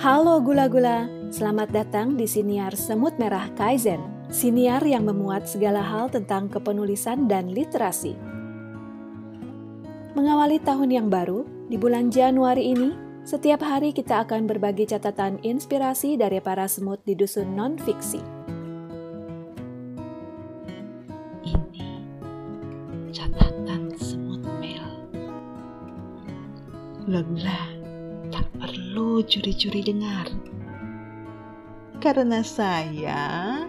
Halo gula-gula, selamat datang di Siniar Semut Merah Kaizen. Siniar yang memuat segala hal tentang kepenulisan dan literasi. Mengawali tahun yang baru, di bulan Januari ini, setiap hari kita akan berbagi catatan inspirasi dari para semut di dusun non-fiksi. Ini catatan semut Mel. Gula-gula tak perlu curi-curi dengar. Karena saya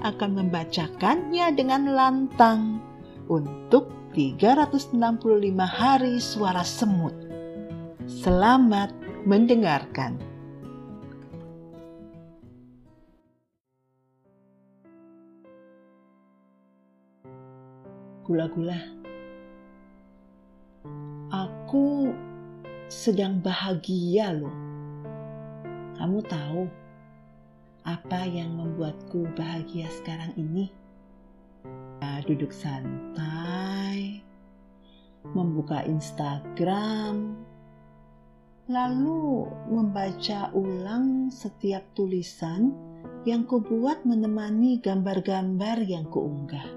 akan membacakannya dengan lantang untuk 365 hari suara semut. Selamat mendengarkan. Gula-gula. Sedang bahagia loh. Kamu tahu apa yang membuatku bahagia sekarang ini? Nah, duduk santai, membuka Instagram, lalu membaca ulang setiap tulisan yang kubuat menemani gambar-gambar yang kuunggah.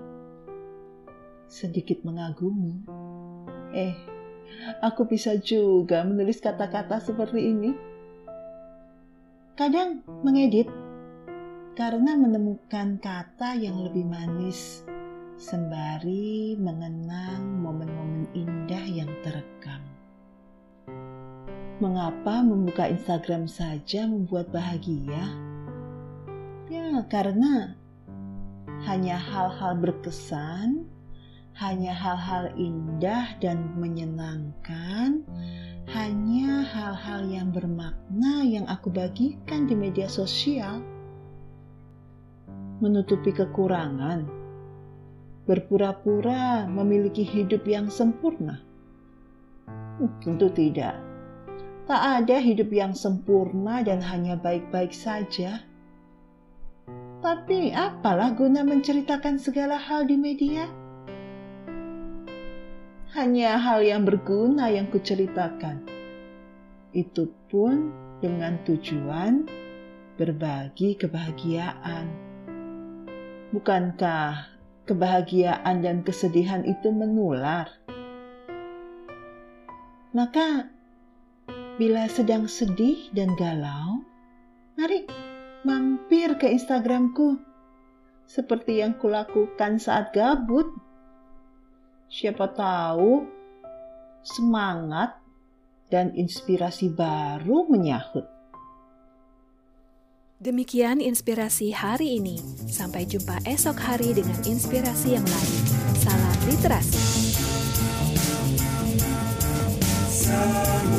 Sedikit mengagumi, eh aku bisa juga menulis kata-kata seperti ini. Kadang mengedit karena menemukan kata yang lebih manis sembari mengenang momen-momen indah yang terekam. Mengapa membuka Instagram saja membuat bahagia? Ya, karena hanya hal-hal berkesan hanya hal-hal indah dan menyenangkan, hanya hal-hal yang bermakna yang aku bagikan di media sosial. Menutupi kekurangan, berpura-pura memiliki hidup yang sempurna. Hmm, tentu tidak. Tak ada hidup yang sempurna dan hanya baik-baik saja. Tapi apalah guna menceritakan segala hal di media? Hanya hal yang berguna yang kuceritakan. Itu pun dengan tujuan berbagi kebahagiaan. Bukankah kebahagiaan dan kesedihan itu menular? Maka, bila sedang sedih dan galau, mari mampir ke Instagramku, seperti yang kulakukan saat gabut Siapa tahu semangat dan inspirasi baru menyahut. Demikian inspirasi hari ini. Sampai jumpa esok hari dengan inspirasi yang lain. Salam literasi. Salam.